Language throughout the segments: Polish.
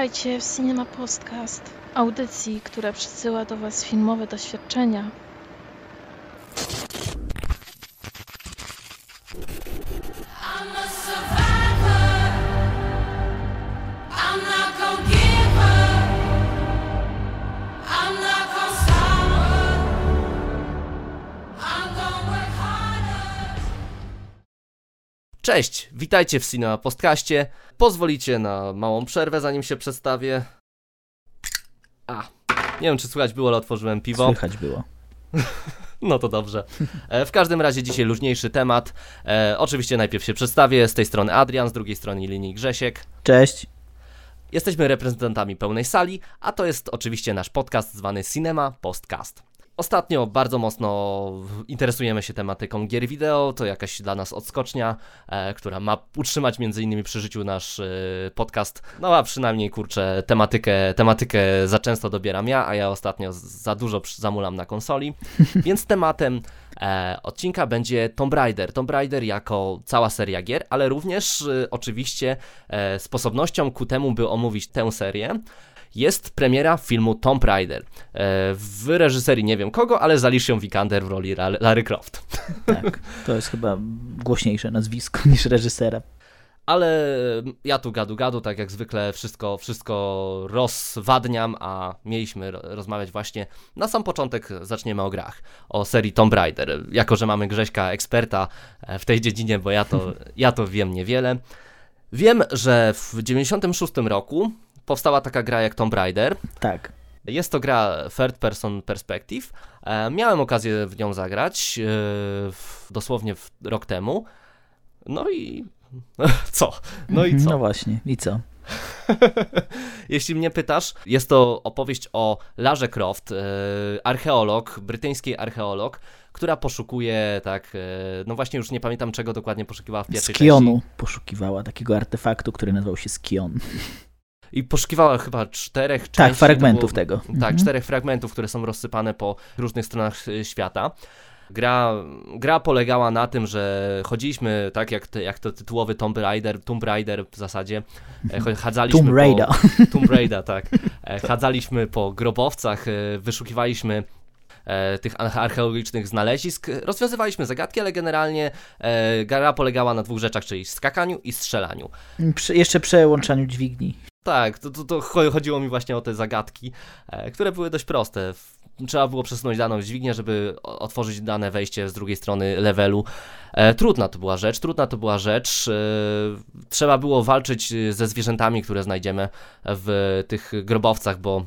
Witajcie w Cinema Podcast, audycji, która przysyła do Was filmowe doświadczenia. Witajcie w Cinema Postkaście. Pozwolicie na małą przerwę, zanim się przedstawię. A, nie wiem czy słychać było, ale otworzyłem piwo. Słychać było. No to dobrze. E, w każdym razie dzisiaj luźniejszy temat. E, oczywiście najpierw się przedstawię. Z tej strony Adrian, z drugiej strony linii Grzesiek. Cześć. Jesteśmy reprezentantami pełnej sali, a to jest oczywiście nasz podcast zwany Cinema Postcast. Ostatnio bardzo mocno interesujemy się tematyką gier wideo, to jakaś dla nas odskocznia, e, która ma utrzymać między innymi przy życiu nasz e, podcast. No a przynajmniej kurczę, tematykę, tematykę za często dobieram ja, a ja ostatnio za dużo zamulam na konsoli. Więc tematem e, odcinka będzie Tomb Raider. Tomb Raider jako cała seria gier, ale również e, oczywiście e, sposobnością ku temu, by omówić tę serię, jest premiera filmu Tomb Raider. E, w reżyserii nie wiem kogo, ale z Alicia Vikander w roli Larry Croft. Tak, to jest chyba głośniejsze nazwisko niż reżysera. Ale ja tu gadu gadu, tak jak zwykle wszystko, wszystko rozwadniam, a mieliśmy ro- rozmawiać właśnie na sam początek zaczniemy o grach, o serii Tomb Raider. Jako, że mamy Grześka eksperta e, w tej dziedzinie, bo ja to, ja to wiem niewiele. Wiem, że w 96 roku powstała taka gra jak Tomb Raider. Tak. Jest to gra third person perspective. E, miałem okazję w nią zagrać e, w, dosłownie w, rok temu. No i co? No i co? No właśnie, i co? Jeśli mnie pytasz, jest to opowieść o Larze Croft, e, archeolog, brytyjski archeolog, która poszukuje, tak, e, no właśnie już nie pamiętam czego dokładnie poszukiwała w pierwszej Skionu części. poszukiwała takiego artefaktu, który nazywał się Skion. I poszukiwała chyba czterech części. Tak, fragmentów było- tego. Tak, Mhm. czterech fragmentów, które są rozsypane po różnych stronach e, świata. Gra, gra polegała na tym, że chodziliśmy, tak jak, te, jak to tytułowy Tomb Raider, Tomb Raider w zasadzie, e, cho- chadzaliśmy Tomb Raider. po... Tomb Raider, tak. E, chadzaliśmy po grobowcach, wyszukiwaliśmy tych arche- archeologicznych znalezisk, rozwiązywaliśmy zagadki, ale generalnie e, gra polegała na dwóch rzeczach, czyli skakaniu i strzelaniu. Przy, jeszcze przełączaniu dźwigni. Tak, to, to, to cho- chodziło mi właśnie o te zagadki, e, które były dość proste. Trzeba było przesunąć daną dźwignię, żeby otworzyć dane wejście z drugiej strony levelu. E, trudna to była rzecz, trudna to była rzecz. E, trzeba było walczyć e, ze zwierzętami, które znajdziemy w tych grobowcach, bo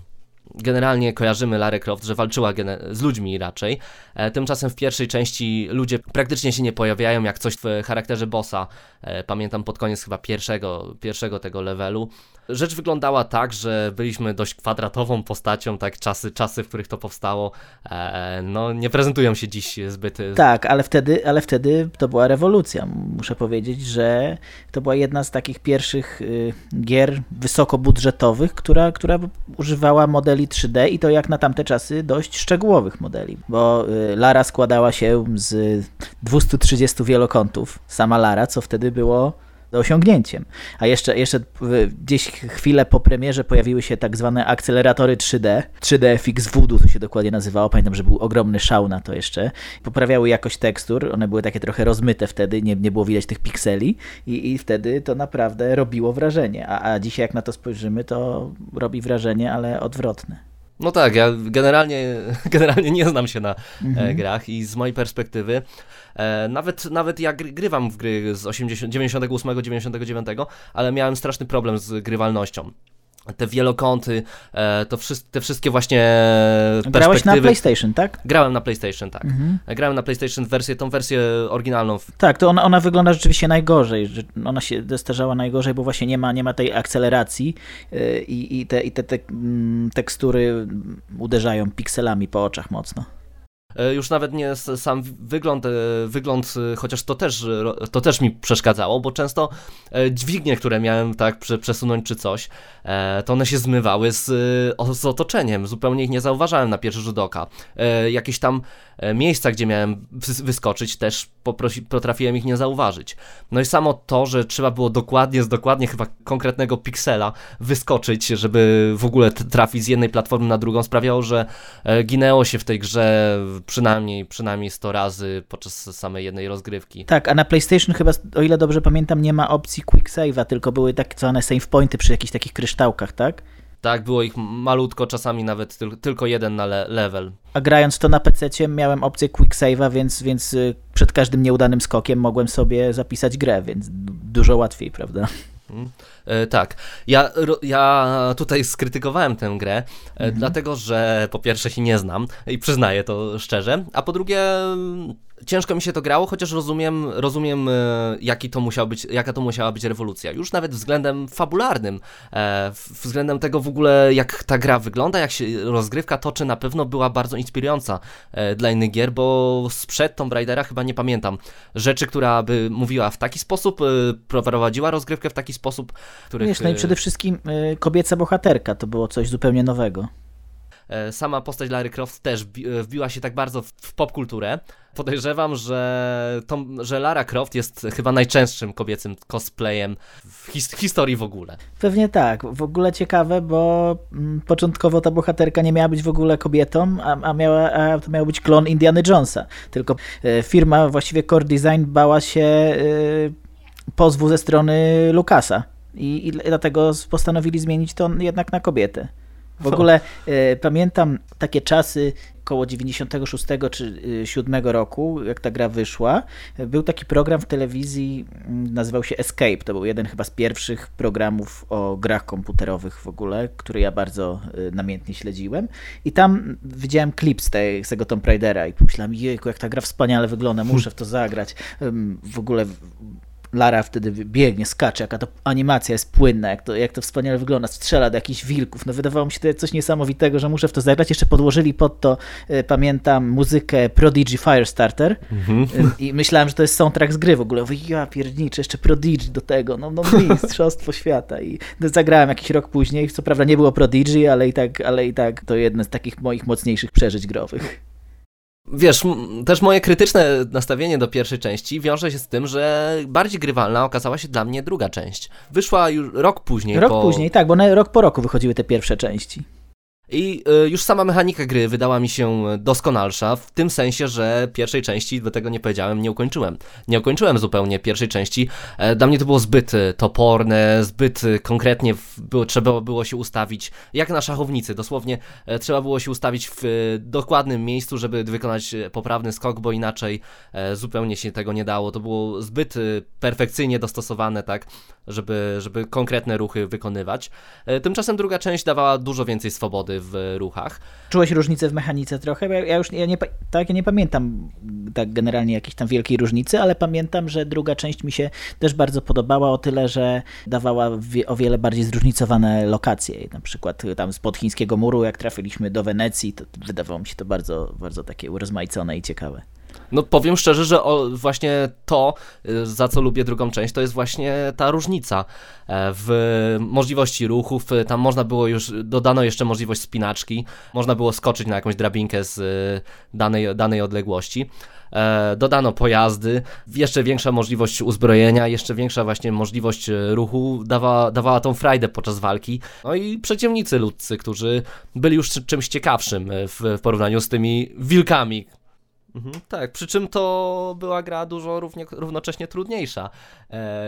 generalnie kojarzymy Lara Croft, że walczyła z ludźmi raczej. E, tymczasem w pierwszej części ludzie praktycznie się nie pojawiają, jak coś w charakterze bossa. E, pamiętam pod koniec chyba pierwszego, pierwszego tego levelu. Rzecz wyglądała tak, że byliśmy dość kwadratową postacią, tak czasy, czasy w których to powstało, e, no nie prezentują się dziś zbyt... Tak, ale wtedy, ale wtedy to była rewolucja. Muszę powiedzieć, że to była jedna z takich pierwszych y, gier wysokobudżetowych, która, która używała modeli 3D i to jak na tamte czasy dość szczegółowych modeli, bo y, Lara składała się z 230 wielokątów, sama Lara, co wtedy było osiągnięciem. A jeszcze, jeszcze gdzieś chwilę po premierze pojawiły się tak zwane akceleratory 3D. 3DFX Voodoo to się dokładnie nazywało. Pamiętam, że był ogromny szał na to jeszcze. Poprawiały jakość tekstur. One były takie trochę rozmyte wtedy, nie, nie było widać tych pikseli i, i wtedy to naprawdę robiło wrażenie. A, a dzisiaj jak na to spojrzymy, to robi wrażenie, ale odwrotne. No tak, ja generalnie, generalnie nie znam się na e, Mhm. grach i z mojej perspektywy nawet, nawet ja gry, grywam w gry z 80, 98, 99, ale miałem straszny problem z grywalnością. Te wielokąty, e, to te wszystkie właśnie Grałeś na perspektywy. PlayStation, tak? Grałem na PlayStation, tak. Mhm. Grałem na PlayStation wersję, tą wersję oryginalną. Tak, to ona, ona wygląda rzeczywiście najgorzej. Ona się zestarzała najgorzej, bo właśnie nie ma, nie ma tej akceleracji yy, i, i te, i te, te mm, tekstury uderzają pikselami po oczach mocno. E, Już nawet nie sam wygląd, e, wygląd, e, chociaż to też, to też mi przeszkadzało, bo często dźwignie, które miałem tak prze- przesunąć czy coś, to one się zmywały z, z otoczeniem, zupełnie ich nie zauważałem na pierwszy rzut oka. Jakieś tam miejsca, gdzie miałem wys- wyskoczyć, też poprosi, potrafiłem ich nie zauważyć. No i samo to, że trzeba było dokładnie, z dokładnie chyba konkretnego piksela wyskoczyć, żeby w ogóle trafić z jednej platformy na drugą, sprawiało, że ginęło się w tej grze przynajmniej, przynajmniej 100 razy podczas samej jednej rozgrywki. Tak, a na PlayStation chyba, o ile dobrze pamiętam, nie ma opcji quick save'a, tylko były tak zwane save pointy przy jakichś takich kryształkach, tak? Tak, było ich malutko, czasami nawet tyl, tylko jeden na le level. A grając to na PC miałem opcję quick save'a, więc, więc y, przed każdym nieudanym skokiem mogłem sobie zapisać grę, więc du- dużo łatwiej, prawda? E, tak, ja, ja tutaj skrytykowałem tę grę, e, dlatego że po pierwsze się nie znam i przyznaję to szczerze, a po drugie mm, ciężko mi się to grało, chociaż rozumiem, rozumiem e, jaki to musiał być, jaka to musiała być rewolucja. Już nawet względem fabularnym, e, względem tego w ogóle jak ta gra wygląda, jak się rozgrywka toczy, na pewno była bardzo inspirująca e, dla innych gier, bo sprzed Tomb Raidera chyba nie pamiętam rzeczy, która by mówiła w taki sposób, e, prowadziła rozgrywkę w taki sposób, których... Wiesz, no i e, przede wszystkim y, kobieca bohaterka, to było coś zupełnie nowego. E, Sama postać Larry Croft też e, wbiła się tak bardzo w, popkulturę. Podejrzewam, że, Tom, że Lara Croft jest chyba najczęstszym kobiecym cosplayem w his- historii w ogóle. Pewnie tak. W ogóle ciekawe, bo mm, początkowo ta bohaterka nie miała być w ogóle kobietą, a, a, miała, a to miał być klon Indiana Jonesa. Tylko e, firma, właściwie Core Design, bała się pozwu ze strony Lucasa. I, I dlatego postanowili zmienić to jednak na kobietę. W ogóle e, pamiętam takie czasy koło 96 czy 7 roku, jak ta gra wyszła. e, Był taki program w telewizji, mm, nazywał się Escape. To był jeden chyba z pierwszych programów o grach komputerowych w ogóle, który ja bardzo e, namiętnie śledziłem. I tam widziałem klip z, tej, z tego Tomb Raidera i pomyślałem, jejku, jak ta gra wspaniale wygląda, muszę w to zagrać. W ogóle Lara wtedy biegnie, skacze, jaka to animacja jest płynna, jak to, jak to wspaniale wygląda, strzela do jakichś wilków. No wydawało mi się to coś niesamowitego, że muszę w to zagrać. Jeszcze podłożyli pod to, e, pamiętam, muzykę Prodigy Firestarter E, i myślałem, że to jest soundtrack z gry w ogóle. Mówię, ja pierniczę, jeszcze Prodigy do tego, no, no mistrzostwo świata. I no, zagrałem jakiś rok później, co prawda nie było Prodigy, ale i tak, ale i tak to jedno z takich moich mocniejszych przeżyć growych. Wiesz, też moje krytyczne nastawienie do pierwszej części wiąże się z tym, że bardziej grywalna okazała się dla mnie druga część. Wyszła już rok później. Rok po... później, tak, bo na, rok po roku wychodziły te pierwsze części. I y, już sama mechanika gry wydała mi się doskonalsza, w tym sensie, że pierwszej części, do tego nie powiedziałem, nie ukończyłem. Nie ukończyłem zupełnie pierwszej części. E, Dla mnie to było zbyt y, toporne, zbyt konkretnie było, trzeba było się ustawić, jak na szachownicy, dosłownie e, trzeba było się ustawić w dokładnym miejscu, żeby wykonać e, poprawny skok, bo inaczej e, zupełnie się tego nie dało. To było zbyt perfekcyjnie dostosowane, tak, żeby, żeby konkretne ruchy wykonywać. E, Tymczasem druga część dawała dużo więcej swobody w ruchach. Czułeś różnicę w mechanice trochę? Ja, ja już ja nie, tak, ja nie pamiętam tak generalnie jakiejś tam wielkiej różnicy, ale pamiętam, że druga część mi się też bardzo podobała o tyle, że dawała wie, o wiele bardziej zróżnicowane lokacje. Na przykład tam spod chińskiego muru, jak trafiliśmy do Wenecji, to wydawało mi się to bardzo, bardzo takie urozmaicone i ciekawe. No powiem szczerze, że o, właśnie to, y, za co lubię drugą część, to jest właśnie ta różnica e, w możliwości ruchów. Y, Tam można było już, dodano jeszcze możliwość spinaczki, można było skoczyć na jakąś drabinkę z y, danej, danej odległości. E, Dodano pojazdy, jeszcze większa możliwość uzbrojenia, jeszcze większa właśnie możliwość ruchu dawała, dawała tą frajdę podczas walki. No i przeciwnicy ludcy, którzy byli już czymś ciekawszym w porównaniu z tymi wilkami, Mhm, tak, przy czym to była gra dużo równie, równocześnie trudniejsza,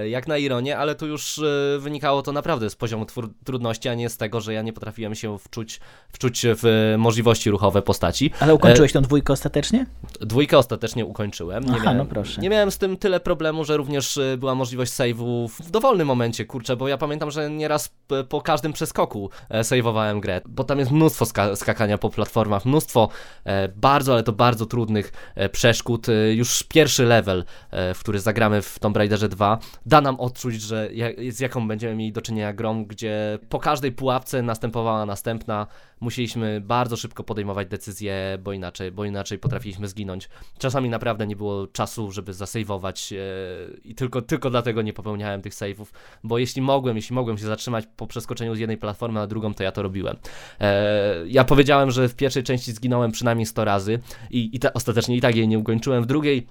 jak na ironię, ale tu już e, wynikało to naprawdę z poziomu twór- trudności, a nie z tego, że ja nie potrafiłem się wczuć, wczuć w możliwości ruchowe postaci. Ale ukończyłeś tą dwójkę ostatecznie? Dwójkę ostatecznie ukończyłem. Nie, Aha, miałem, no proszę. nie miałem z tym tyle problemu, że również e, była możliwość save'u w dowolnym momencie, kurczę, bo ja pamiętam, że nieraz po każdym przeskoku e, save'owałem grę, bo tam jest mnóstwo ska- skakania po platformach, mnóstwo e, bardzo, ale to bardzo trudnych e, przeszkód. E, już pierwszy level, e, w który zagramy w Tomb Raiderze 2, da nam odczuć, że z jaką będziemy mieli do czynienia grą, gdzie po każdej pułapce następowała następna, musieliśmy bardzo szybko podejmować decyzje, bo inaczej, bo inaczej potrafiliśmy zginąć. Czasami naprawdę nie było czasu, żeby zasejwować e, i tylko, tylko dlatego nie popełniałem tych saveów, bo jeśli mogłem, jeśli mogłem się zatrzymać po przeskoczeniu z jednej platformy na drugą, to ja to robiłem. E, ja powiedziałem, że w pierwszej części zginąłem przynajmniej 100 razy i, i ta, ostatecznie i tak jej nie ukończyłem. W drugiej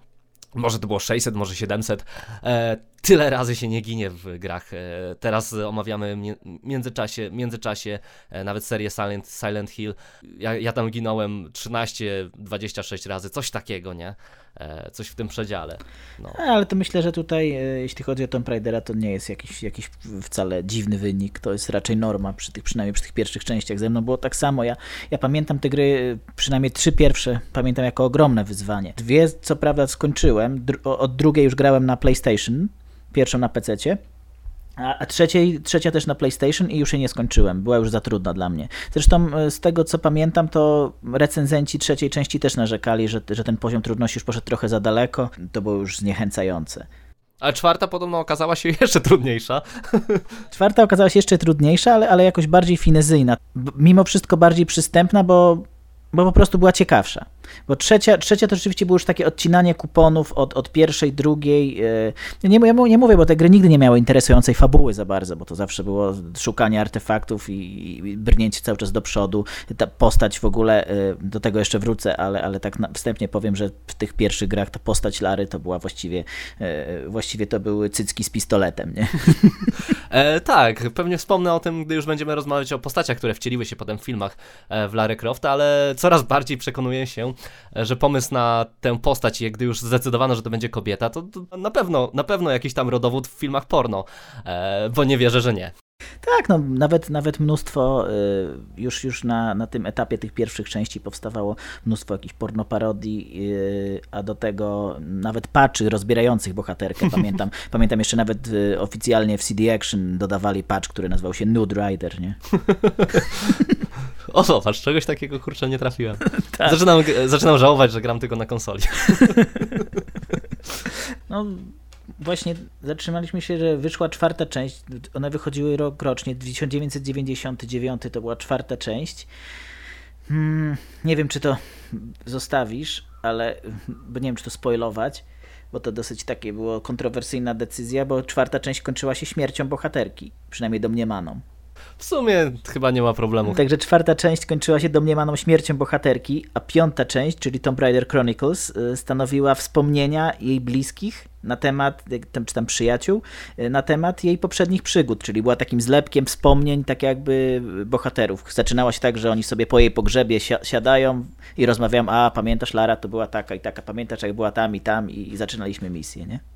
może to było 600, może 700. E, tyle razy się nie ginie w grach. E, teraz omawiamy w międzyczasie, międzyczasie e, nawet serię Silent, Silent Hill. Ja, ja tam ginąłem 13-26 razy, coś takiego, nie? E, coś w tym przedziale. No. Ale to myślę, że tutaj, jeśli chodzi o Tomb Raidera, to nie jest jakiś, jakiś wcale dziwny wynik. To jest raczej norma, przy tych, przynajmniej przy tych pierwszych częściach. Ze mną było tak samo. Ja, ja pamiętam te gry, przynajmniej trzy pierwsze, pamiętam jako ogromne wyzwanie. Dwie, co prawda, skończyłem. Od drugiej już grałem na PlayStation, pierwszą na. A, a trzeciej, trzecia też na PlayStation i już jej nie skończyłem. Była już za trudna dla mnie. Zresztą e, z tego co pamiętam, to recenzenci trzeciej części też narzekali, że, że ten poziom trudności już poszedł trochę za daleko. To było już zniechęcające. A czwarta podobno okazała się jeszcze trudniejsza. Czwarta okazała się jeszcze trudniejsza, ale, ale jakoś bardziej finezyjna. Mimo wszystko bardziej przystępna, bo, bo po prostu była ciekawsza. Bo trzecia, trzecia to rzeczywiście było już takie odcinanie kuponów od, od pierwszej, drugiej. E, nie, nie mówię, bo te gry nigdy nie miały interesującej fabuły za bardzo, bo to zawsze było szukanie artefaktów i, i brnięcie cały czas do przodu. Ta postać w ogóle, e, do tego jeszcze wrócę, ale, ale tak wstępnie powiem, że w tych pierwszych grach ta postać Lary to była właściwie, e, właściwie to były cycki z pistoletem, nie? E, tak, pewnie wspomnę o tym, gdy już będziemy rozmawiać o postaciach, które wcieliły się potem w filmach w Lara Croft, ale coraz bardziej przekonuję się, że pomysł na tę postać, jak gdy już zdecydowano, że to będzie kobieta, to, to na pewno, na pewno jakiś tam rodowód w filmach porno, e, bo nie wierzę, że nie. Tak, no nawet, nawet mnóstwo, y, już, już na, na tym etapie tych pierwszych części powstawało mnóstwo jakichś pornoparodii, y, a do tego nawet patchy rozbierających bohaterkę. Pamiętam, pamiętam jeszcze nawet y, oficjalnie w CD Action dodawali patch, który nazywał się Nude Rider, nie? O zobacz, czegoś takiego kurczę nie trafiłem. tak. zaczynam, zaczynam żałować, że gram tylko na konsoli. no właśnie zatrzymaliśmy się, że wyszła czwarta część. One wychodziły rok rocznie. 1999 to była czwarta część. Hmm, nie wiem, czy to zostawisz, ale bo nie wiem, czy to spoilować, bo to dosyć takie było kontrowersyjna decyzja, bo czwarta część kończyła się śmiercią bohaterki, przynajmniej domniemaną. W sumie chyba nie ma problemu. Także czwarta część kończyła się domniemaną śmiercią bohaterki, a piąta część, czyli Tomb Raider Chronicles, y, stanowiła wspomnienia jej bliskich na temat, czy tam przyjaciół, y, na temat jej poprzednich przygód, czyli była takim zlepkiem wspomnień, tak jakby bohaterów. Zaczynała się tak, że oni sobie po jej pogrzebie siadają i rozmawiają, a pamiętasz Lara, to była taka i taka, pamiętasz jak była tam i tam i, i zaczynaliśmy misję, nie?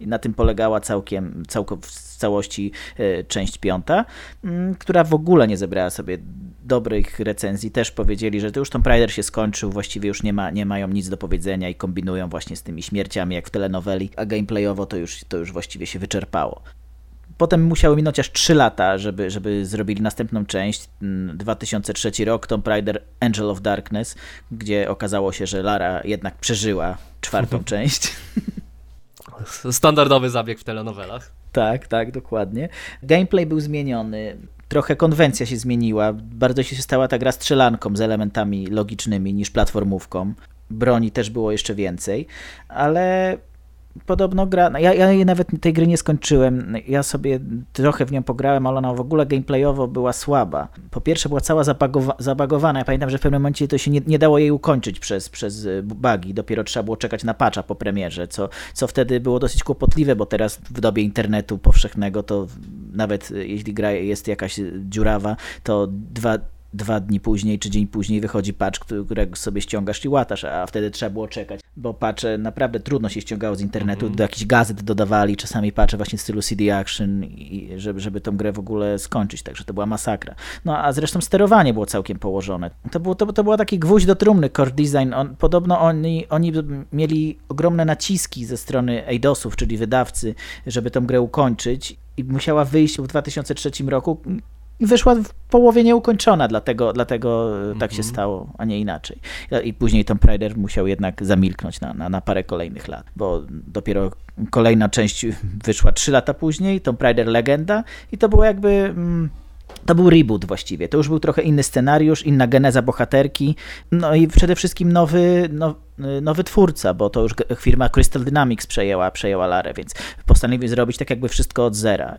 I na tym polegała całkiem, całko, w całości e, część piąta, mm, która w ogóle nie zebrała sobie dobrych recenzji. Też powiedzieli, że to już Tomb Raider się skończył, właściwie już nie, ma, nie mają nic do powiedzenia i kombinują właśnie z tymi śmierciami jak w telenoweli, a gameplayowo to już, to już właściwie się wyczerpało. Potem musiały minąć aż 3 lata, żeby, żeby zrobili następną część. 2003 mm, rok, Tomb Raider Angel of Darkness, gdzie okazało się, że Lara jednak przeżyła czwartą część. Standardowy zabieg w telenowelach. Tak, tak, dokładnie. Gameplay był zmieniony. Trochę konwencja się zmieniła. Bardzo się stała ta gra strzelanką z elementami logicznymi niż platformówką. Broni też było jeszcze więcej, ale podobno gra. No ja, ja nawet tej gry nie skończyłem. Ja sobie trochę w nią pograłem, ale ona w ogóle gameplayowo była słaba. Po pierwsze, była cała zabagowa zabagowana. Ja pamiętam, że w pewnym momencie to się nie, nie dało jej ukończyć przez, przez y, bugi. Dopiero trzeba było czekać na patcha po premierze, co, co wtedy było dosyć kłopotliwe, bo teraz w dobie internetu powszechnego to nawet y, jeśli gra jest jakaś dziurawa, to dwa dwa dni później czy dzień później wychodzi patch, którego sobie ściągasz i łatasz, a wtedy trzeba było czekać, bo patche naprawdę trudno się ściągało z internetu, -hmm. do jakichś gazet dodawali, czasami patche właśnie w stylu CD Action, i żeby, żeby tą grę w ogóle skończyć, także to była masakra. No a zresztą sterowanie było całkiem położone. To, było, to, to był taki gwóźdź do trumny core design. On, podobno oni, oni mieli ogromne naciski ze strony Eidosów, czyli wydawcy, żeby tą grę ukończyć i musiała wyjść w 2003 roku wyszła w połowie nieukończona, dlatego, dlatego mm -hmm. tak się mhm. stało, a nie inaczej. I później Tomb Raider musiał jednak zamilknąć na, na, na parę kolejnych lat, bo dopiero kolejna część wyszła trzy lata później, Tomb Raider Legenda i to było jakby... Mm, To był reboot właściwie. To już był trochę inny scenariusz, inna geneza bohaterki. No i przede wszystkim nowy, no, nowy twórca, bo to już firma Crystal Dynamics przejęła, przejęła Larę, więc postanowili zrobić tak jakby wszystko od zera.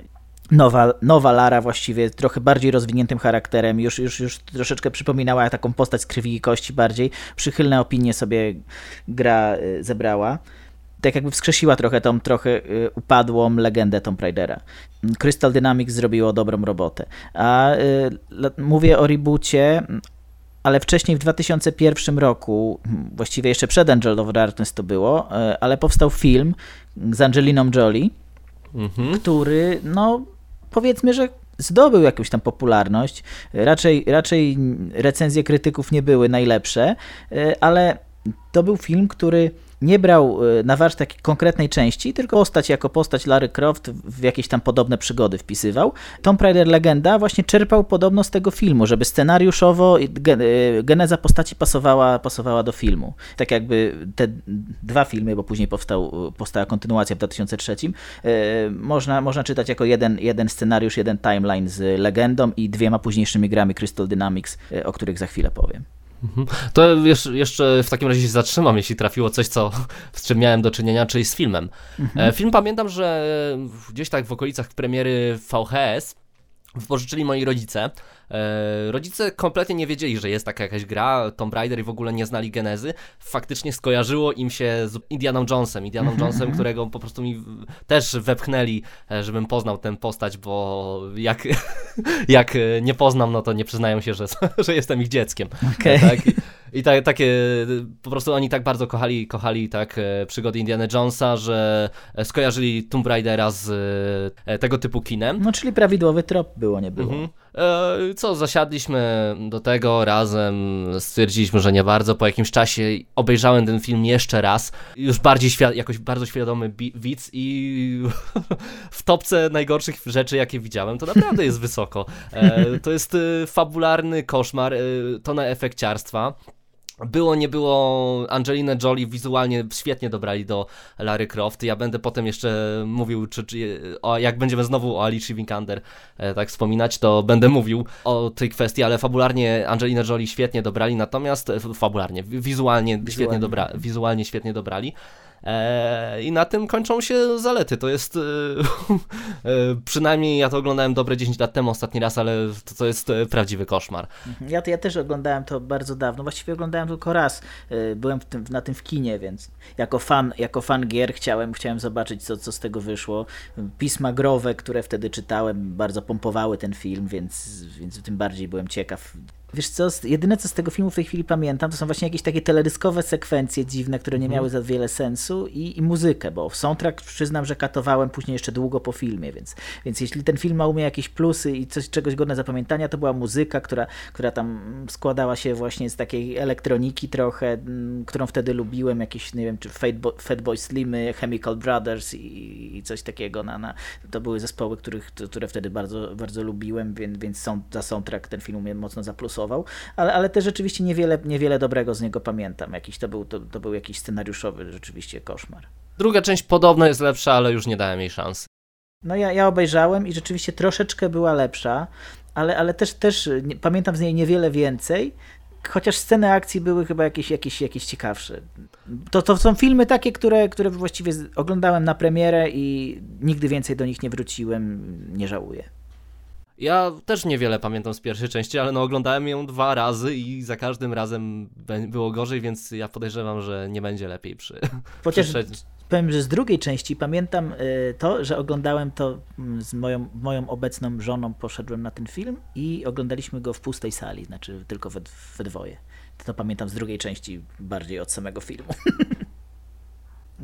Nowa, nowa Lara właściwie trochę bardziej rozwiniętym charakterem, już, już, już troszeczkę przypominała taką postać z krwi i kości bardziej. Przychylne opinie sobie gra y, zebrała tak jakby wskrzesiła trochę tą trochę y, upadłą legendę Tomb Raidera. Crystal Dynamics zrobiło dobrą robotę. A y, mówię o reboocie, ale wcześniej w 2001 roku, właściwie jeszcze przed Angel of Darkness to było, y, ale powstał film z Angeliną Jolie, Mhm. który, no powiedzmy, że zdobył jakąś tam popularność. Raczej, raczej recenzje krytyków nie były najlepsze, y, ale to był film, który nie brał y, na warsztat konkretnej części, tylko postać jako postać Larry Croft w jakieś tam podobne przygody wpisywał. Tomb Raider Legenda właśnie czerpał podobno z tego filmu, żeby scenariuszowo y, geneza postaci pasowała, pasowała do filmu. Tak jakby te dwa filmy, bo później powstał, powstała kontynuacja w 2003, y, można, można czytać jako jeden, jeden scenariusz, jeden timeline z Legendą i dwiema późniejszymi grami Crystal Dynamics, o których za chwilę powiem. To jeszcze, w takim razie się zatrzymam, jeśli trafiło coś, co, z czym miałem do czynienia, czyli z filmem. E, Film pamiętam, że gdzieś tak w okolicach premiery VHS wypożyczyli moi rodzice. E, rodzice kompletnie nie wiedzieli, że jest taka jakaś gra Tomb Raider i w ogóle nie znali genezy. Faktycznie skojarzyło im się z Indianą Jonesem. Indianą Jonesem, którego po prostu mi też wepchnęli, e, żebym poznał tę postać, bo jak, jak e, nie poznam, no to nie przyznają się, że, że jestem ich dzieckiem. Okej. Tak? I, tak, takie, po prostu oni tak bardzo kochali, kochali tak e, przygody Indiana Jonesa, że e, skojarzyli Tomb Raidera z e, tego typu kinem. No, czyli prawidłowy trop było, nie było. Mhm. E, co, zasiadliśmy do tego razem, stwierdziliśmy, że nie bardzo. Po jakimś czasie obejrzałem ten film jeszcze raz, już bardziej jakoś bardzo świadomy widz i w topce najgorszych rzeczy, jakie widziałem, to naprawdę jest wysoko. E, to jest e, fabularny koszmar, e, tona efekciarstwa. Było, nie było, Angelina Jolie wizualnie świetnie dobrali do Larry Croft. Ja będę potem jeszcze mówił, czy, czy o, jak będziemy znowu o Alicia Vikander e, tak wspominać, to będę mówił o tej kwestii, ale fabularnie Angelina Jolie świetnie dobrali, natomiast e, fabularnie, wi- wizualnie, świetnie, Wizualnie. dobra, wizualnie świetnie dobrali. E, I na tym kończą się zalety. To jest. E, e, przynajmniej ja to oglądałem dobre 10 lat temu ostatni raz, ale to, to jest e, prawdziwy koszmar. Ja, ja też oglądałem to bardzo dawno, właściwie oglądałem tylko raz. Byłem tym, na tym w kinie, więc jako fan, jako fan gier chciałem, chciałem zobaczyć, co, co z tego wyszło. Pisma growe, które wtedy czytałem, bardzo pompowały ten film, więc, więc tym bardziej byłem ciekaw. Wiesz co, jedyne co z tego filmu w tej chwili pamiętam, to są właśnie jakieś takie teledyskowe sekwencje dziwne, które nie miały za wiele sensu i, i muzykę, bo w soundtrack przyznam, że katowałem później jeszcze długo po filmie, więc, więc jeśli ten film ma u mnie jakieś plusy i coś czegoś godne zapamiętania, to była muzyka, która, która tam składała się właśnie z takiej elektroniki trochę, mm, którą wtedy lubiłem, jakieś, nie wiem, czy Fatboy, Fatboy Slimy, Chemical Brothers i, i coś takiego. Na, na, to były zespoły, których, które wtedy bardzo, bardzo lubiłem, więc, więc są, za soundtrack ten film mnie mocno zaplusował, ale, ale też rzeczywiście niewiele, niewiele dobrego z niego pamiętam. Jakiś to był, to, to był jakiś scenariuszowy rzeczywiście koszmar. Druga część podobno jest lepsza, ale już nie dałem jej szansy. No ja, ja obejrzałem i rzeczywiście troszeczkę była lepsza, ale, ale też, też nie, pamiętam z niej niewiele więcej, chociaż sceny akcji były chyba jakieś, jakieś, jakieś ciekawsze. To, to są filmy takie, które, które właściwie oglądałem na premierę i nigdy więcej do nich nie wróciłem, nie żałuję. Ja też niewiele pamiętam z pierwszej części, ale no oglądałem ją dwa razy i za każdym razem było gorzej, więc ja podejrzewam, że nie będzie lepiej przy, Chociaż przy powiem, że z drugiej części pamiętam y, to, że oglądałem to mm, z moją, moją obecną żoną, poszedłem na ten film i oglądaliśmy go w pustej sali, znaczy tylko we, we dwoje. To pamiętam z drugiej części bardziej od samego filmu.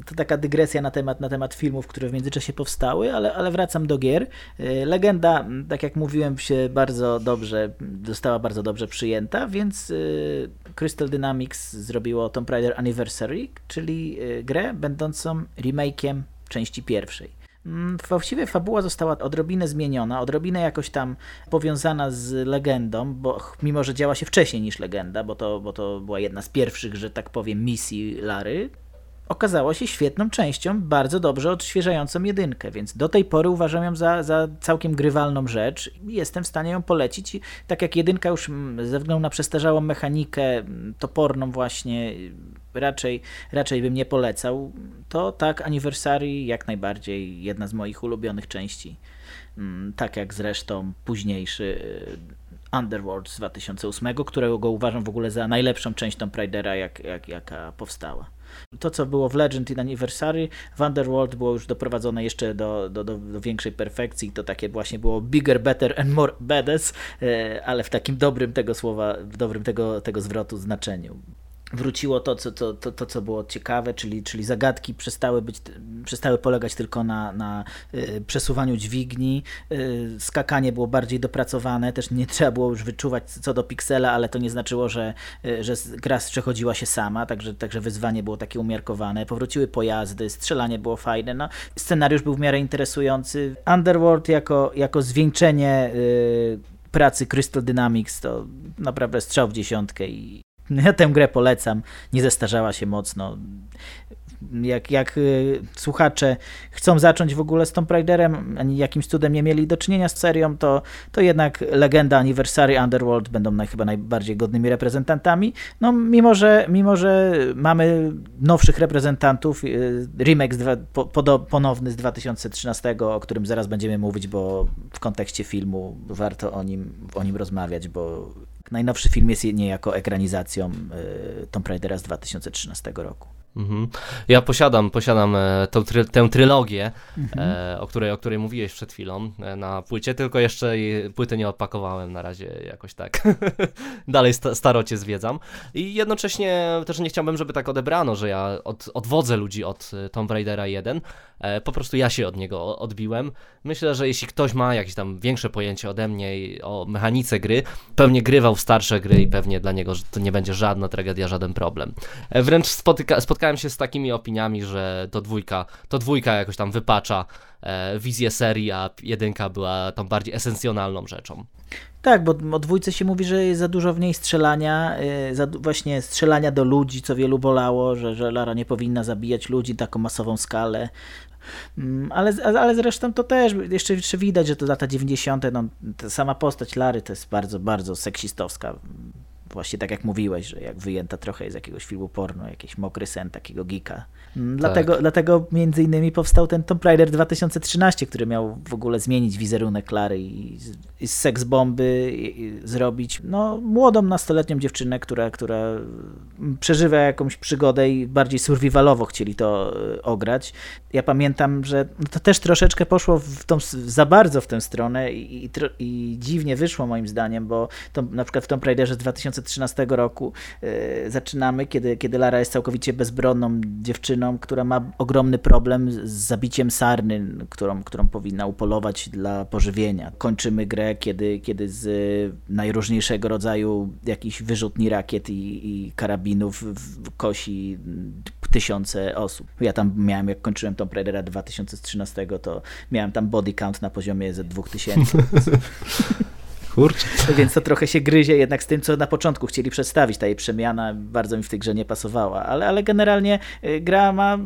To taka dygresja na temat, na temat filmów, które w międzyczasie powstały, ale, ale wracam do gier. Y, Legenda, tak jak mówiłem, się bardzo dobrze, została bardzo dobrze przyjęta, więc y, Crystal Dynamics zrobiło Tomb Raider Anniversary, czyli y, grę będącą remake'iem części pierwszej. Mm, Właściwie fabuła została odrobinę zmieniona, odrobinę jakoś tam powiązana z legendą, bo mimo, że działa się wcześniej niż legenda, bo to, bo to była jedna z pierwszych, że tak powiem, misji Lary, okazało się świetną częścią, bardzo dobrze odświeżającą jedynkę, więc do tej pory uważam ją za, za całkiem grywalną rzecz i jestem w stanie ją polecić. I tak jak jedynka już mm, ze względu na przestarzałą mechanikę, mm, toporną właśnie, raczej, raczej bym nie polecał, to tak Anniversary jak najbardziej jedna z moich ulubionych części. Mm, Tak jak zresztą późniejszy y, Underworld z 2008, którego uważam w ogóle za najlepszą część Tomb Raidera, jak, jak, jaka powstała. To, co było w Legend i Anniversary, w Underworld było już doprowadzone jeszcze do, do, do, do większej perfekcji. To takie właśnie było bigger, better and more badass, e, ale w takim dobrym tego słowa, w dobrym tego, tego zwrotu znaczeniu wróciło to, co, to, to, to, co było ciekawe, czyli, czyli zagadki przestały, być, przestały polegać tylko na, na y, przesuwaniu dźwigni, y, skakanie było bardziej dopracowane, też nie trzeba było już wyczuwać co do piksela, ale to nie znaczyło, że, y, że gra przechodziła się sama, także, także wyzwanie było takie umiarkowane. Powróciły pojazdy, strzelanie było fajne, no, scenariusz był w miarę interesujący. Underworld jako, jako zwieńczenie pracy Crystal Dynamics to naprawdę strzał w dziesiątkę i ja tę grę polecam, nie zestarzała się mocno. Jak, jak y, słuchacze chcą zacząć w ogóle z Tomb Raiderem, ani jakimś cudem nie mieli do czynienia z serią, to, to jednak Legenda, Anniversary, Underworld będą naj, chyba najbardziej godnymi reprezentantami. No mimo, że, mimo, że mamy nowszych reprezentantów, y, remake z dwa, po, ponowny z 2013, o którym zaraz będziemy mówić, bo w kontekście filmu warto o nim, o nim rozmawiać, bo najnowszy film jest niejako ekranizacją y, Tomb Raidera z 2013 roku. Mhm. Ja posiadam, posiadam e, tą try, tę trylogię, Mhm. e, o, której, o której mówiłeś przed chwilą e, na płycie, tylko jeszcze płyty nie odpakowałem na razie jakoś tak. Dalej sta, starocie zwiedzam. I jednocześnie też nie chciałbym, żeby tak odebrano, że ja od, odwodzę ludzi od Tomb Raidera 1. E, po prostu ja się od niego odbiłem. Myślę, że jeśli ktoś ma jakieś tam większe pojęcie ode mnie o mechanice gry, pewnie grywał w starsze gry i pewnie dla niego to nie będzie żadna tragedia, żaden problem. Wręcz spotyka, spotkałem się z takimi opiniami, że to dwójka, to dwójka jakoś tam wypacza e, wizję serii, a jedynka była tą bardziej esencjonalną rzeczą. Tak, bo o dwójce się mówi, że jest za dużo w niej strzelania, y, za, właśnie strzelania do ludzi, co wielu bolało, że, że Lara nie powinna zabijać ludzi na taką masową skalę. Mm, Ale, ale zresztą to też jeszcze, jeszcze widać, że to lata 90. No, sama postać Lary to jest bardzo, bardzo seksistowska. Właśnie tak jak mówiłeś, że jak wyjęta trochę z jakiegoś filmu porno, jakiś mokry sen takiego geeka. Mm, Dlatego, dlatego między innymi powstał ten Tomb Raider 2013, który miał w ogóle zmienić wizerunek Klary i, i z seks bomby i, i zrobić no, młodą nastoletnią dziewczynę, która, która mm, przeżywa jakąś przygodę i bardziej survivalowo chcieli to y, ograć. Ja pamiętam, że no to też troszeczkę poszło w tą, za bardzo w tę stronę i, i, i dziwnie wyszło moim zdaniem, bo to na przykład w Tomb Raiderze z 2013 roku y, zaczynamy, kiedy, kiedy Lara jest całkowicie bezbronną dziewczyną, która ma ogromny problem z zabiciem sarny, którą, którą powinna upolować dla pożywienia. Kończymy grę, kiedy, kiedy z y, najróżniejszego rodzaju jakichś wyrzutni rakiet i, i karabinów kosi tysiące osób. Ja tam miałem, jak kończyłem Tomb Raidera 2013, to miałem tam body count na poziomie ze 2000. Kurczę. Więc to trochę się gryzie jednak z tym, co na początku chcieli przedstawić. Ta jej przemiana bardzo mi w tej grze nie pasowała, ale, ale generalnie y, gra ma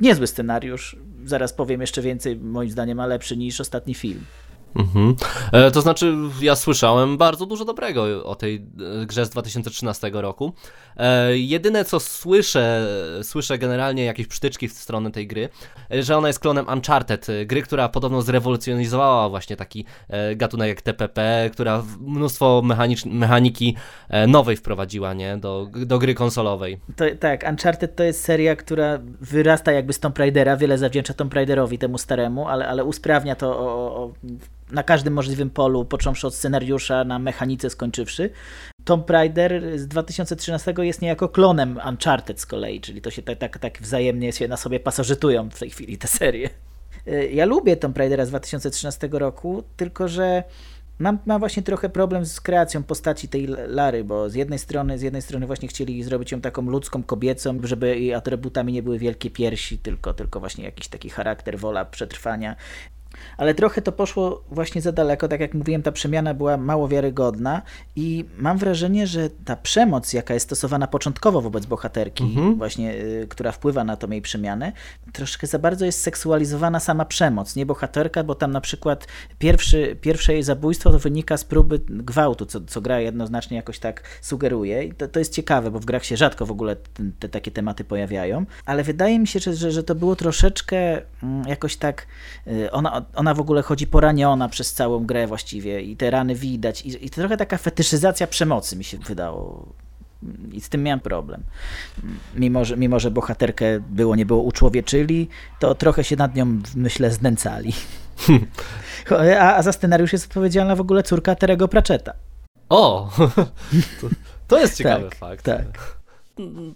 niezły scenariusz. Zaraz powiem jeszcze więcej, moim zdaniem ma lepszy niż ostatni film. Mhm. E, to znaczy, ja słyszałem bardzo dużo dobrego o tej e, grze z 2013 roku. E, jedyne co słyszę, słyszę generalnie jakieś przytyczki w stronę tej gry, e, że ona jest klonem Uncharted, e, gry, która podobno zrewolucjonizowała właśnie taki e, gatunek jak TPP, która mnóstwo mechanicz- mechaniki nowej wprowadziła, nie, do, do gry konsolowej. To, tak, Uncharted to jest seria, która wyrasta jakby z Tomb Raidera, wiele zawdzięcza Tomb Raiderowi, temu staremu, ale, ale usprawnia to o, o, na każdym możliwym polu, począwszy od scenariusza, na mechanice skończywszy. Tomb Raider z 2013 jest niejako klonem Uncharted z kolei, czyli to się tak, tak, tak wzajemnie się na sobie pasożytują w tej chwili te serie. Ja lubię Tomb Raidera z 2013 roku, tylko że mam, mam właśnie trochę problem z kreacją postaci tej Lary, bo z jednej strony, z jednej strony właśnie chcieli zrobić ją taką ludzką, kobiecą, żeby jej atrybutami nie były wielkie piersi, tylko, tylko właśnie jakiś taki charakter, wola przetrwania. Ale trochę to poszło właśnie za daleko, tak jak mówiłem, ta przemiana była mało wiarygodna i mam wrażenie, że ta przemoc, jaka jest stosowana początkowo wobec bohaterki, Mhm. właśnie, y, która wpływa na tą jej przemianę, troszkę za bardzo jest seksualizowana sama przemoc, nie bohaterka, bo tam na przykład pierwszy, pierwsze jej zabójstwo to wynika z próby gwałtu, co, co gra jednoznacznie jakoś tak sugeruje i to, to jest ciekawe, bo w grach się rzadko w ogóle te, te takie tematy pojawiają, ale wydaje mi się, że, że, że to było troszeczkę jakoś tak, y, ona, ona w ogóle chodzi poraniona przez całą grę właściwie i te rany widać i, i to trochę taka fetyszyzacja przemocy mi się wydało i z tym miałem problem. Mimo że, mimo, że bohaterkę było, nie było uczłowieczyli, to trochę się nad nią, myślę, znęcali. A, a za scenariusz jest odpowiedzialna w ogóle córka Terego Pratchetta. O! to, to jest ciekawy Tak, fakt. tak.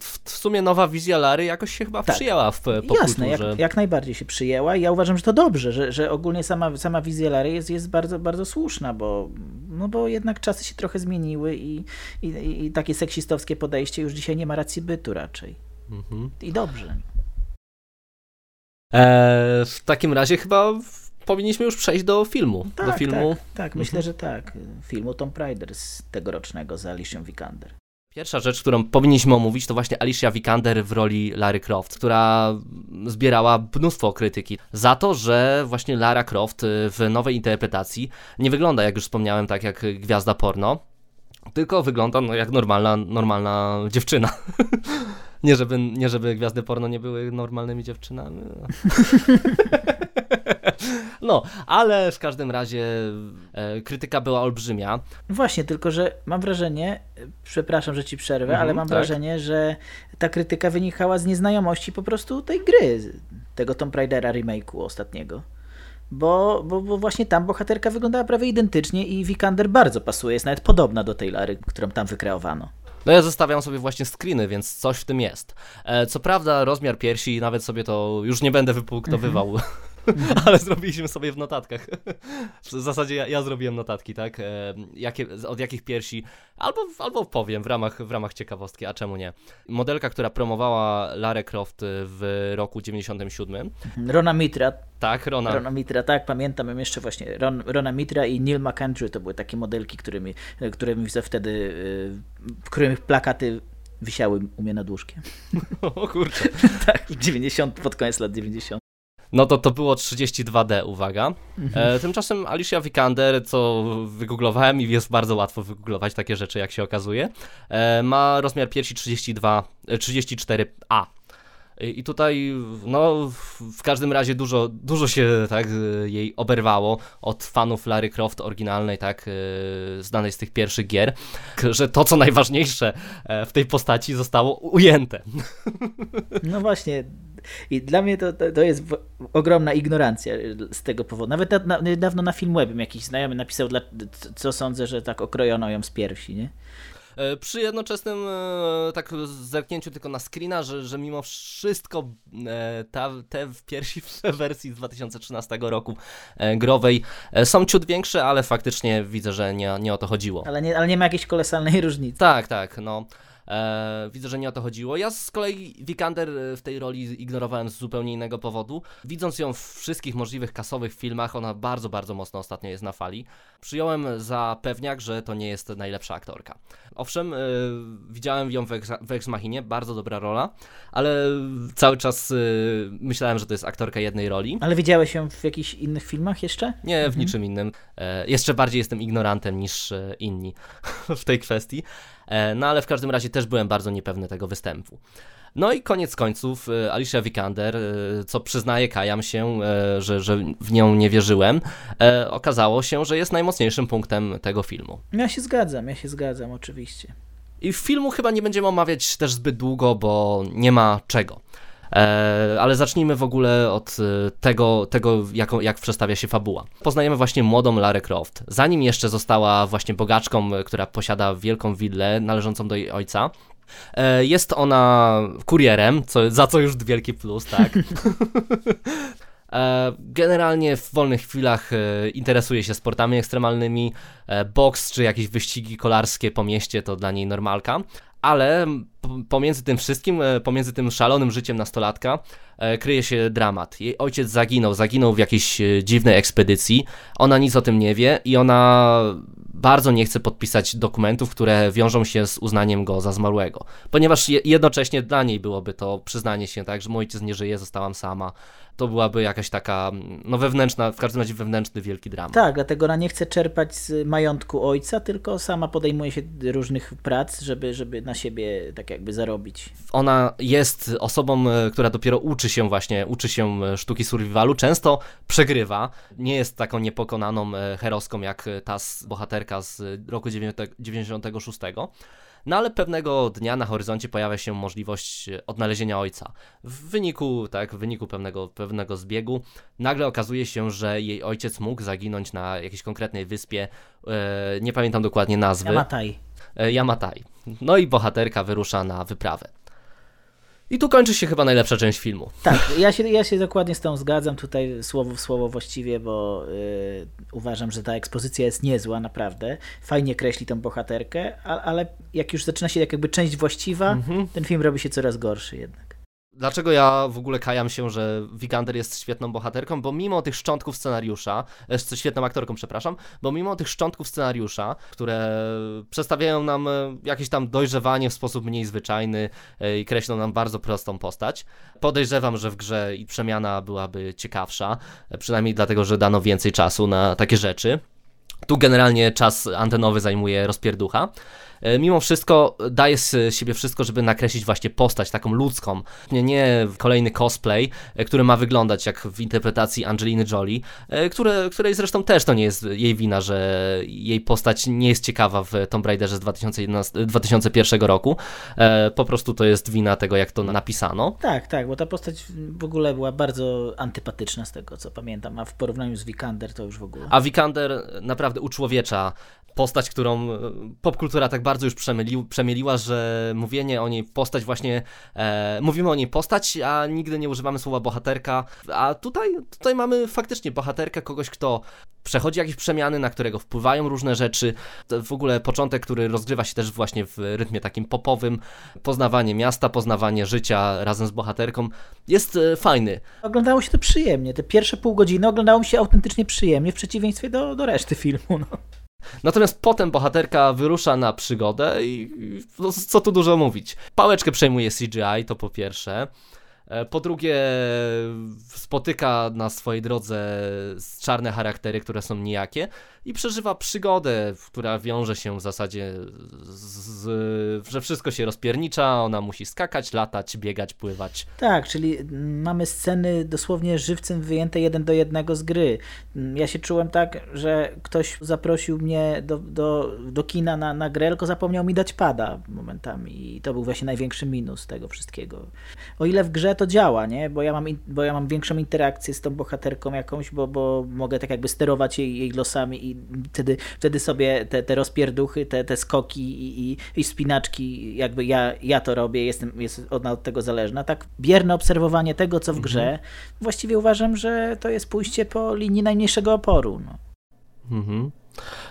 W, sumie nowa wizja Lary jakoś się chyba Tak. przyjęła w Jasne, popkulturze. jak, jak najbardziej się przyjęła i ja uważam, że to dobrze, że, że ogólnie sama, sama wizja Lary jest, jest bardzo, bardzo słuszna, bo, no bo jednak czasy się trochę zmieniły i, i, i takie seksistowskie podejście już dzisiaj nie ma racji bytu raczej. Mhm. I dobrze. E, w takim razie chyba powinniśmy już przejść do filmu. Tak, do filmu. tak, tak myślę, że tak. Filmu Tomb Raider z tegorocznego z Alicia Vikander. Pierwsza rzecz, którą powinniśmy omówić, to właśnie Alicia Vikander w roli Lary Croft, która zbierała mnóstwo krytyki za to, że właśnie Lara Croft y, w nowej interpretacji nie wygląda, jak już wspomniałem, tak jak gwiazda porno, tylko wygląda no, jak normalna, normalna dziewczyna. nie, żeby, nie żeby gwiazdy porno nie były normalnymi dziewczynami. No, ale w każdym razie e, krytyka była olbrzymia. Właśnie, tylko że mam wrażenie, przepraszam, że ci przerwę, Mhm, ale mam tak. wrażenie, że ta krytyka wynikała z nieznajomości po prostu tej gry, tego Tomb Raidera remake'u ostatniego. Bo, bo, bo właśnie tam bohaterka wyglądała prawie identycznie i Vikander bardzo pasuje, jest nawet podobna do tej Lary, którą tam wykreowano. No ja zostawiam sobie właśnie screeny, więc coś w tym jest. E, co prawda rozmiar piersi, nawet sobie to już nie będę wypunktowywał, ale zrobiliśmy sobie w notatkach. w zasadzie ja, ja zrobiłem notatki, tak? E, jakie, od jakich piersi, albo, albo powiem w ramach, w ramach ciekawostki, a czemu nie. Modelka, która promowała Larę Croft w roku 97, Rona Mitra, tak, Rona, Rona Mitra, tak, pamiętam ją jeszcze właśnie. Ron, Rona Mitra i Neil McAndrew to były takie modelki, którymi, którymi wtedy, y, w których plakaty wisiały u mnie nad łóżkiem. o kurczę. tak, w 90, pod koniec lat 90. No to to było 32D, uwaga. E, tymczasem Alicia Vikander, co wygooglowałem i jest bardzo łatwo wygooglować takie rzeczy, jak się okazuje, e, ma rozmiar piersi 32, e, 34A. I tutaj, no, w- każdym razie dużo, dużo się tak jej oberwało od fanów Lary Croft oryginalnej, tak, e, znanej z tych pierwszych gier, że to, co najważniejsze e, w tej postaci zostało ujęte. No właśnie. I dla mnie to, to, to jest ogromna ignorancja z tego powodu. Nawet na, na, niedawno na jakiś znajomy napisał, dla, co sądzę, że tak okrojono ją z piersi, nie? E, Przy jednoczesnym e, tak zerknięciu tylko na screena, że, że mimo wszystko e, ta, te w pierwszej wersji z 2013 roku growej są ciut większe, ale faktycznie widzę, że nie, nie o to chodziło. Ale nie, ale nie ma jakiejś kolosalnej różnicy. Tak, tak, no. E, widzę, że nie o to chodziło. Ja z kolei Vikander e, w tej roli ignorowałem z zupełnie innego powodu. Widząc ją w wszystkich możliwych kasowych filmach, ona bardzo, bardzo mocno ostatnio jest na fali. Przyjąłem za pewniak, że to nie jest najlepsza aktorka. Owszem, e, widziałem ją w Ex, w Ex Machinie, bardzo dobra rola, ale cały czas e, myślałem, że to jest aktorka jednej roli. Ale widziałeś ją w jakichś innych filmach jeszcze? Nie, w niczym innym. Jeszcze bardziej jestem ignorantem niż inni w tej kwestii. E, no ale w każdym razie też byłem bardzo niepewny tego występu. No i koniec końców e, Alicia Vikander, e, co przyznaję, kajam się, że, że w nią nie wierzyłem, okazało się, że jest najmocniejszym punktem tego filmu. Ja się zgadzam, ja się zgadzam, oczywiście. I filmu chyba nie będziemy omawiać też zbyt długo, bo nie ma czego. E, ale zacznijmy w ogóle od e, tego, tego jak, jak przedstawia się fabuła. Poznajemy właśnie młodą Larę Croft. Zanim jeszcze została właśnie bogaczką, e, która posiada wielką willę należącą do jej ojca. Jest ona kurierem, co, za co już wielki plus, tak? Generalnie w wolnych chwilach interesuje się sportami ekstremalnymi, boks czy jakieś wyścigi kolarskie po mieście to dla niej normalka. Ale pomiędzy tym wszystkim, e, pomiędzy tym szalonym życiem nastolatka, e, kryje się dramat. Jej ojciec zaginął, zaginął w jakiejś e, dziwnej ekspedycji. Ona nic o tym nie wie i ona bardzo nie chce podpisać dokumentów, które wiążą się z uznaniem go za zmarłego. Ponieważ je- jednocześnie dla niej byłoby to przyznanie się, tak, że mój ojciec nie żyje, zostałam sama. To byłaby jakaś taka, no wewnętrzna, w każdym razie wewnętrzny wielki dramat. Tak, dlatego ona nie chce czerpać z majątku ojca, tylko sama podejmuje się różnych prac, żeby, żeby na siebie tak jakby zarobić. ona jest osobą, e, która dopiero uczy się właśnie, uczy się e, sztuki survivalu, często przegrywa, nie jest taką niepokonaną e, heroską jak ta bohaterka z roku 96. No ale pewnego dnia na horyzoncie pojawia się możliwość odnalezienia ojca. W wyniku, tak, w wyniku pewnego, pewnego zbiegu nagle okazuje się, że jej ojciec mógł zaginąć na jakiejś konkretnej wyspie, e, nie pamiętam dokładnie nazwy. Yamatai. E, Yamatai. No i bohaterka wyrusza na wyprawę. I tu kończy się chyba najlepsza część filmu. Tak, ja się, ja się dokładnie z tą zgadzam, tutaj słowo w słowo właściwie, bo y, uważam, że ta ekspozycja jest niezła, naprawdę. Fajnie kreśli tą bohaterkę, a, ale jak już zaczyna się jak jakby część właściwa, ten film robi się coraz gorszy jednak. Dlaczego ja w ogóle kajam się, że Vikander jest świetną bohaterką? Bo mimo tych szczątków scenariusza, e, świetną aktorką, przepraszam, bo mimo tych szczątków scenariusza, które przedstawiają nam e, jakieś tam dojrzewanie w sposób mniej zwyczajny e, i kreślą nam bardzo prostą postać, podejrzewam, że w grze i przemiana byłaby ciekawsza, przynajmniej dlatego, że dano więcej czasu na takie rzeczy. Tu generalnie czas antenowy zajmuje rozpierducha. E, Mimo wszystko daje z siebie wszystko, żeby nakreślić właśnie postać taką ludzką. Nie, nie kolejny cosplay, e, który ma wyglądać jak w interpretacji Angeliny Jolie, e, które, której zresztą też to nie jest jej wina, że jej postać nie jest ciekawa w Tomb Raiderze z 2011, 2001 roku. Po prostu to jest wina tego, jak to napisano. Tak, tak, bo ta postać w ogóle była bardzo antypatyczna z tego, co pamiętam, a w porównaniu z Vikander to już w ogóle. A Vikander naprawdę uczłowiecza postać, którą popkultura tak bardzo już przemylił, przemieliła, że mówienie o niej postać właśnie, e, mówimy o niej postać, a nigdy nie używamy słowa bohaterka, a tutaj, tutaj mamy faktycznie bohaterkę, kogoś, kto przechodzi jakieś przemiany, na którego wpływają różne rzeczy, w ogóle początek, który rozgrywa się też właśnie w rytmie takim popowym, poznawanie miasta, poznawanie życia razem z bohaterką, jest e, fajny. Oglądało się to przyjemnie, te pierwsze pół godziny oglądało się autentycznie przyjemnie, w przeciwieństwie do, do reszty filmu. No. Natomiast potem bohaterka wyrusza na przygodę i no, co tu dużo mówić. Pałeczkę przejmuje CGI, to po pierwsze. E, Po drugie, spotyka na swojej drodze czarne charaktery, które są nijakie i przeżywa przygodę, która wiąże się w zasadzie z, że wszystko się rozpiernicza, ona musi skakać, latać, biegać, pływać. Tak, czyli mamy sceny dosłownie żywcem wyjęte jeden do jednego z gry. Ja się czułem tak, że ktoś zaprosił mnie do, do, do kina na, na grę, tylko zapomniał mi dać pada momentami i to był właśnie największy minus tego wszystkiego. O ile w grze to działa, nie? Bo ja mam, bo ja mam większą interakcję z tą bohaterką jakąś, bo, bo mogę tak jakby sterować jej, jej losami i wtedy, wtedy sobie te, te rozpierduchy, te, te skoki i, i, i spinaczki, jakby ja, ja to robię, jestem, jest ona od tego zależna. Tak bierne obserwowanie tego, co w grze, właściwie uważam, że to jest pójście po linii najmniejszego oporu. No. Mhm.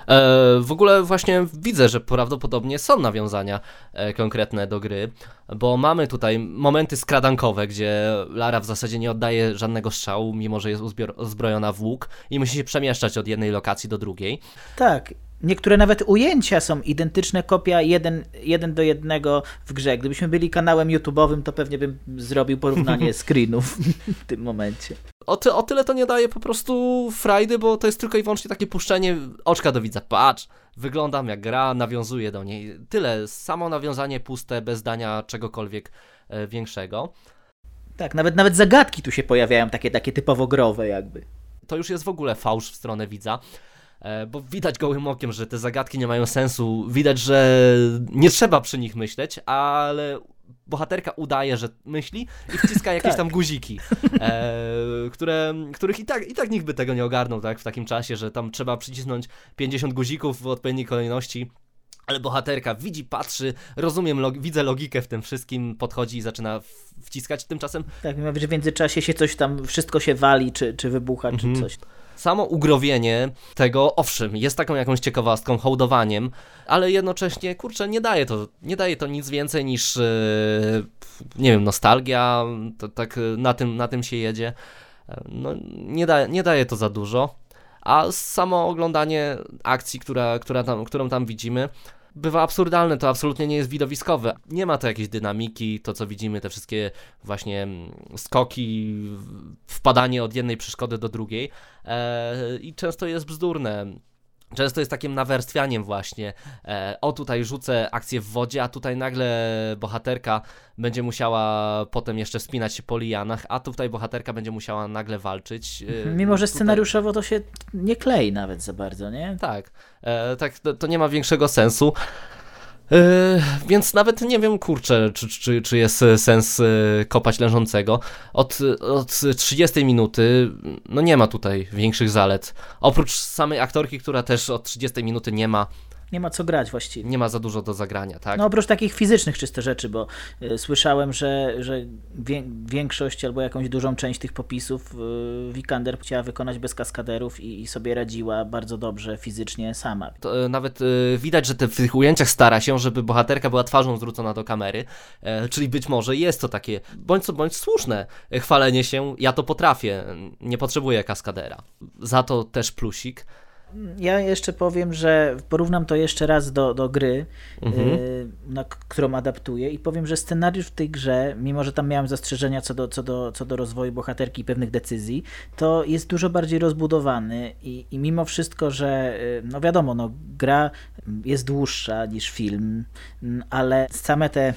E, w ogóle właśnie widzę, że prawdopodobnie są nawiązania e, konkretne do gry, bo mamy tutaj momenty skradankowe, gdzie Lara w zasadzie nie oddaje żadnego strzału, mimo że jest uzbrojona w łuk i musi się przemieszczać od jednej lokacji do drugiej. Tak. Niektóre nawet ujęcia są identyczne, kopia jeden, jeden do jednego w grze. Gdybyśmy byli kanałem YouTube'owym, to pewnie bym zrobił porównanie screenów w tym momencie. O, ty, o tyle to nie daje po prostu frajdy, bo to jest tylko i wyłącznie takie puszczenie oczka do widza. Patrz, wyglądam jak gra, nawiązuje do niej. Tyle, samo nawiązanie puste, bez dania czegokolwiek e, większego. Tak, nawet, nawet zagadki tu się pojawiają, takie, takie typowo growe jakby. to już jest w ogóle fałsz w stronę widza. e, Bo widać gołym okiem, że te zagadki nie mają sensu. Widać, że nie trzeba przy nich myśleć, ale bohaterka udaje, że myśli i wciska jakieś Tak. tam guziki, e, które, których i tak, i tak nikt by tego nie ogarnął tak, w takim czasie, że tam trzeba przycisnąć 50 guzików w odpowiedniej kolejności. Ale bohaterka widzi, patrzy, rozumiem, log- widzę logikę w tym wszystkim, podchodzi i zaczyna wciskać. Tymczasem Tak, mimo że w międzyczasie się coś tam, wszystko się wali, czy, czy wybucha, Mhm. czy coś. samo ugrowienie tego, owszem, jest taką jakąś ciekawostką, hołdowaniem, ale jednocześnie, kurczę, nie daje to, nie daje to nic więcej niż, e, nie wiem, nostalgia, to tak e, na tym, na tym się jedzie. E, No, nie, da, nie daje to za dużo, a samo oglądanie akcji, która, która tam, którą tam widzimy, bywa absurdalne, to absolutnie nie jest widowiskowe. Nie ma to jakiejś dynamiki, to co widzimy, te wszystkie właśnie mm, skoki, wpadanie od jednej przeszkody do drugiej e, i często jest bzdurne. Często jest takim nawarstwianiem właśnie. E, o tutaj rzucę akcję w wodzie, a tutaj nagle bohaterka będzie musiała potem jeszcze wspinać się po lianach, a tutaj bohaterka będzie musiała nagle walczyć. E, Mimo, że tutaj- scenariuszowo to się nie klei nawet za bardzo, nie? tak, e, tak to, to nie ma większego sensu. E, więc nawet nie wiem, kurczę, czy, czy, czy jest e, sens e, kopać leżącego. Od, od 30 minuty, no nie ma tutaj większych zalet. Oprócz samej aktorki, która też od 30 minuty nie ma, Nie ma co grać właściwie. nie ma za dużo do zagrania, tak? No oprócz takich fizycznych czysto rzeczy, bo y, słyszałem, że, że wie, większość albo jakąś dużą część tych popisów y, Vikander chciała wykonać bez kaskaderów i, i sobie radziła bardzo dobrze fizycznie sama. To, e, nawet widać, że te, w tych ujęciach stara się, żeby bohaterka była twarzą zwrócona do kamery, czyli być może jest to takie, bądź co bądź słuszne chwalenie się, ja to potrafię, nie potrzebuję kaskadera. Za to też plusik. Ja jeszcze powiem, że porównam to jeszcze raz do, do gry, Mhm. y, na, którą adaptuję i powiem, że scenariusz w tej grze, mimo że tam miałem zastrzeżenia co do, co do, co do rozwoju bohaterki i pewnych decyzji, to jest dużo bardziej rozbudowany i, i mimo wszystko, że y, no wiadomo, no, gra jest dłuższa niż film, mm, ale same te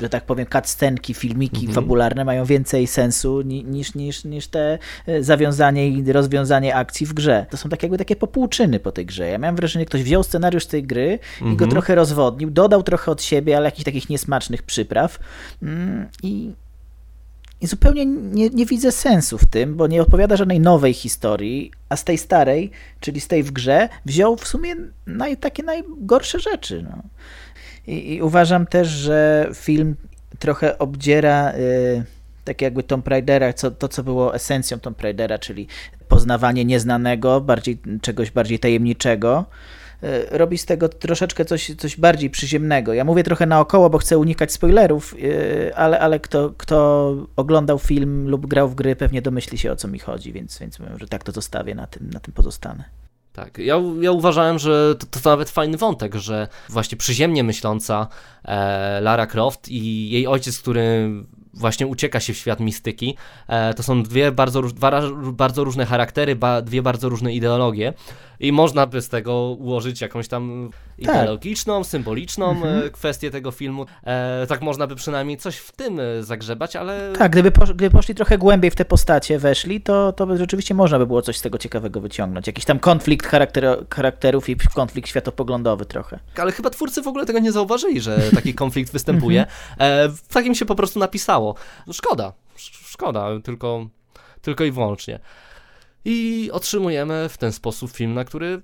że tak powiem, cutscenki, filmiki fabularne mają więcej sensu ni, niż, niż, niż te e, zawiązanie i rozwiązanie akcji w grze. To są tak jakby takie popłuczyny po tej grze. Ja miałem wrażenie, że ktoś wziął scenariusz tej gry i go trochę rozwodnił, dodał trochę od siebie, ale jakichś takich niesmacznych przypraw mm, i i zupełnie nie, nie widzę sensu w tym, bo nie odpowiada żadnej nowej historii, a z tej starej, czyli z tej w grze, wziął w sumie naj, takie najgorsze rzeczy. No. I, I uważam też, że film trochę obdziera y, tak jakby Tomb Raidera, co, to co było esencją Tomb Raidera, czyli poznawanie nieznanego, bardziej, czegoś bardziej tajemniczego. Y, Robi z tego troszeczkę coś, coś bardziej przyziemnego. Ja mówię trochę naokoło, bo chcę unikać spoilerów, y, ale, ale kto, kto oglądał film lub grał w gry, pewnie domyśli się o co mi chodzi, więc, więc mówię, że tak to zostawię, na tym, na tym pozostanę. Tak, ja, ja uważałem, że to, to nawet fajny wątek, że właśnie przyziemnie myśląca e, Lara Croft i jej ojciec, który właśnie ucieka się w świat mistyki, e, to są dwie bardzo, dwa, bardzo różne charaktery, ba, dwie bardzo różne ideologie i można by z tego ułożyć jakąś tam ideologiczną, symboliczną e, kwestię tego filmu. E, tak można by przynajmniej coś w tym e, zagrzebać, ale Tak, gdyby, posz, gdyby poszli trochę głębiej w te postacie, weszli, to, to rzeczywiście można by było coś z tego ciekawego wyciągnąć. Jakiś tam konflikt charaktero, charakterów i konflikt światopoglądowy trochę. ale chyba twórcy w ogóle tego nie zauważyli, że taki konflikt występuje. E, tak im się po prostu napisało. Szkoda, sz- szkoda, tylko, tylko i wyłącznie. I otrzymujemy w ten sposób film, na który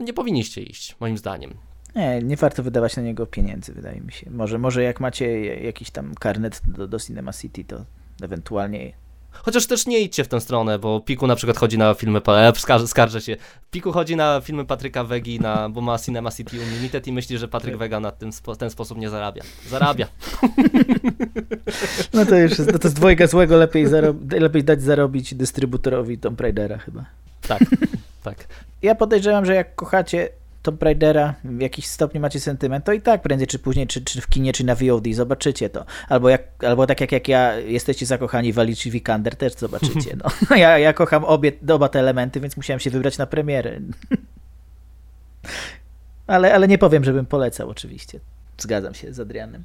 nie powinniście iść, moim zdaniem. Nie, nie warto wydawać na niego pieniędzy, wydaje mi się. Może, może jak macie jakiś tam karnet do, do Cinema City, to ewentualnie Chociaż też nie idźcie w tę stronę, bo Piku na przykład chodzi na filmy, e, skarży, skarżę się, Piku chodzi na filmy Patryka Wegi, na, bo ma Cinema City Unlimited i myśli, że Patryk Wega na tym spo, ten sposób nie zarabia. Zarabia. No to już jest, no to z dwojga złego lepiej, lepiej dać zarobić dystrybutorowi Tomb Raidera chyba. Tak, tak. Ja podejrzewam, że jak kochacie Tomb Raidera, w jakiś stopniu macie sentyment, to i tak prędzej czy później, czy, czy w kinie, czy na VOD zobaczycie to. Albo, jak, albo tak jak, jak ja, jesteście zakochani w Alicia Vikander, też zobaczycie. No. Ja, ja kocham obie, oba te elementy, więc musiałem się wybrać na premierę. Ale, ale nie powiem, żebym polecał oczywiście. Zgadzam się z Adrianem.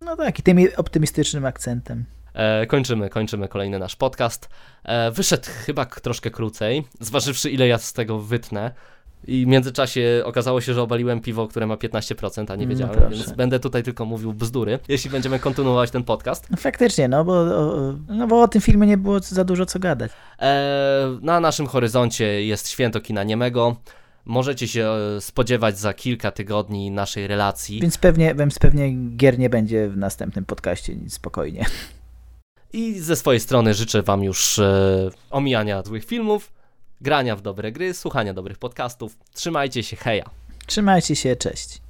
No tak, i tym optymistycznym akcentem. E, kończymy, kończymy kolejny nasz podcast. E, wyszedł chyba troszkę krócej, zważywszy ile ja z tego wytnę. I w międzyczasie okazało się, że obaliłem piwo, które ma 15%, a nie No wiedziałem, proszę. więc będę tutaj tylko mówił bzdury, jeśli będziemy kontynuować ten podcast. No faktycznie, no bo, o, no bo o tym filmie nie było za dużo co gadać. E, na naszym horyzoncie jest święto kina niemego. możecie się e, spodziewać za kilka tygodni naszej relacji. Więc pewnie, więc pewnie gier nie będzie w następnym podcaście, nic spokojnie. I ze swojej strony życzę Wam już e, omijania złych filmów, grania w dobre gry, słuchania dobrych podcastów. Trzymajcie się, heja! Trzymajcie się, cześć.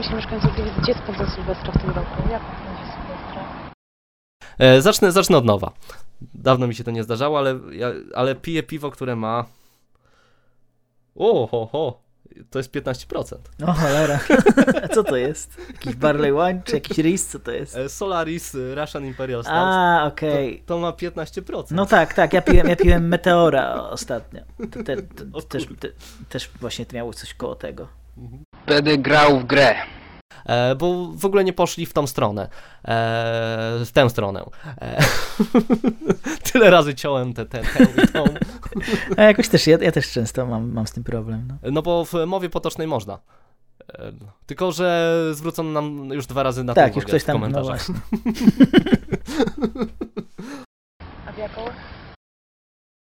Tam się mieszkańcy powiedzieć, gdzie spędzą Sylwestra w tym roku? Jak będzie Sylwestra? E, zacznę, zacznę od nowa. Dawno mi się to nie zdarzało, ale, ja, ale piję piwo, które ma... O, ho, ho. To jest 15%. O cholera. A co to jest? Jakiś barley wine czy jakiś ris? Co to jest? E, Solaris e, Russian Imperial Stout. A, okej. To, to ma 15%. No tak, tak, ja piłem, ja piłem Meteora ostatnio. To, te, to, O też, te, też właśnie miało coś koło tego. Będę grał w grę. E, bo w ogóle nie poszli w tą stronę. E, w tę stronę. E, tyle razy ciąłem tę, tę, tę i tą. A jakoś też, ja, ja też często mam, mam z tym problem. No. No bo w mowie potocznej można. E, tylko, że zwrócono nam już dwa razy na to Tak, uwagę już ktoś w tam, no komentarzach. właśnie. A w jaką?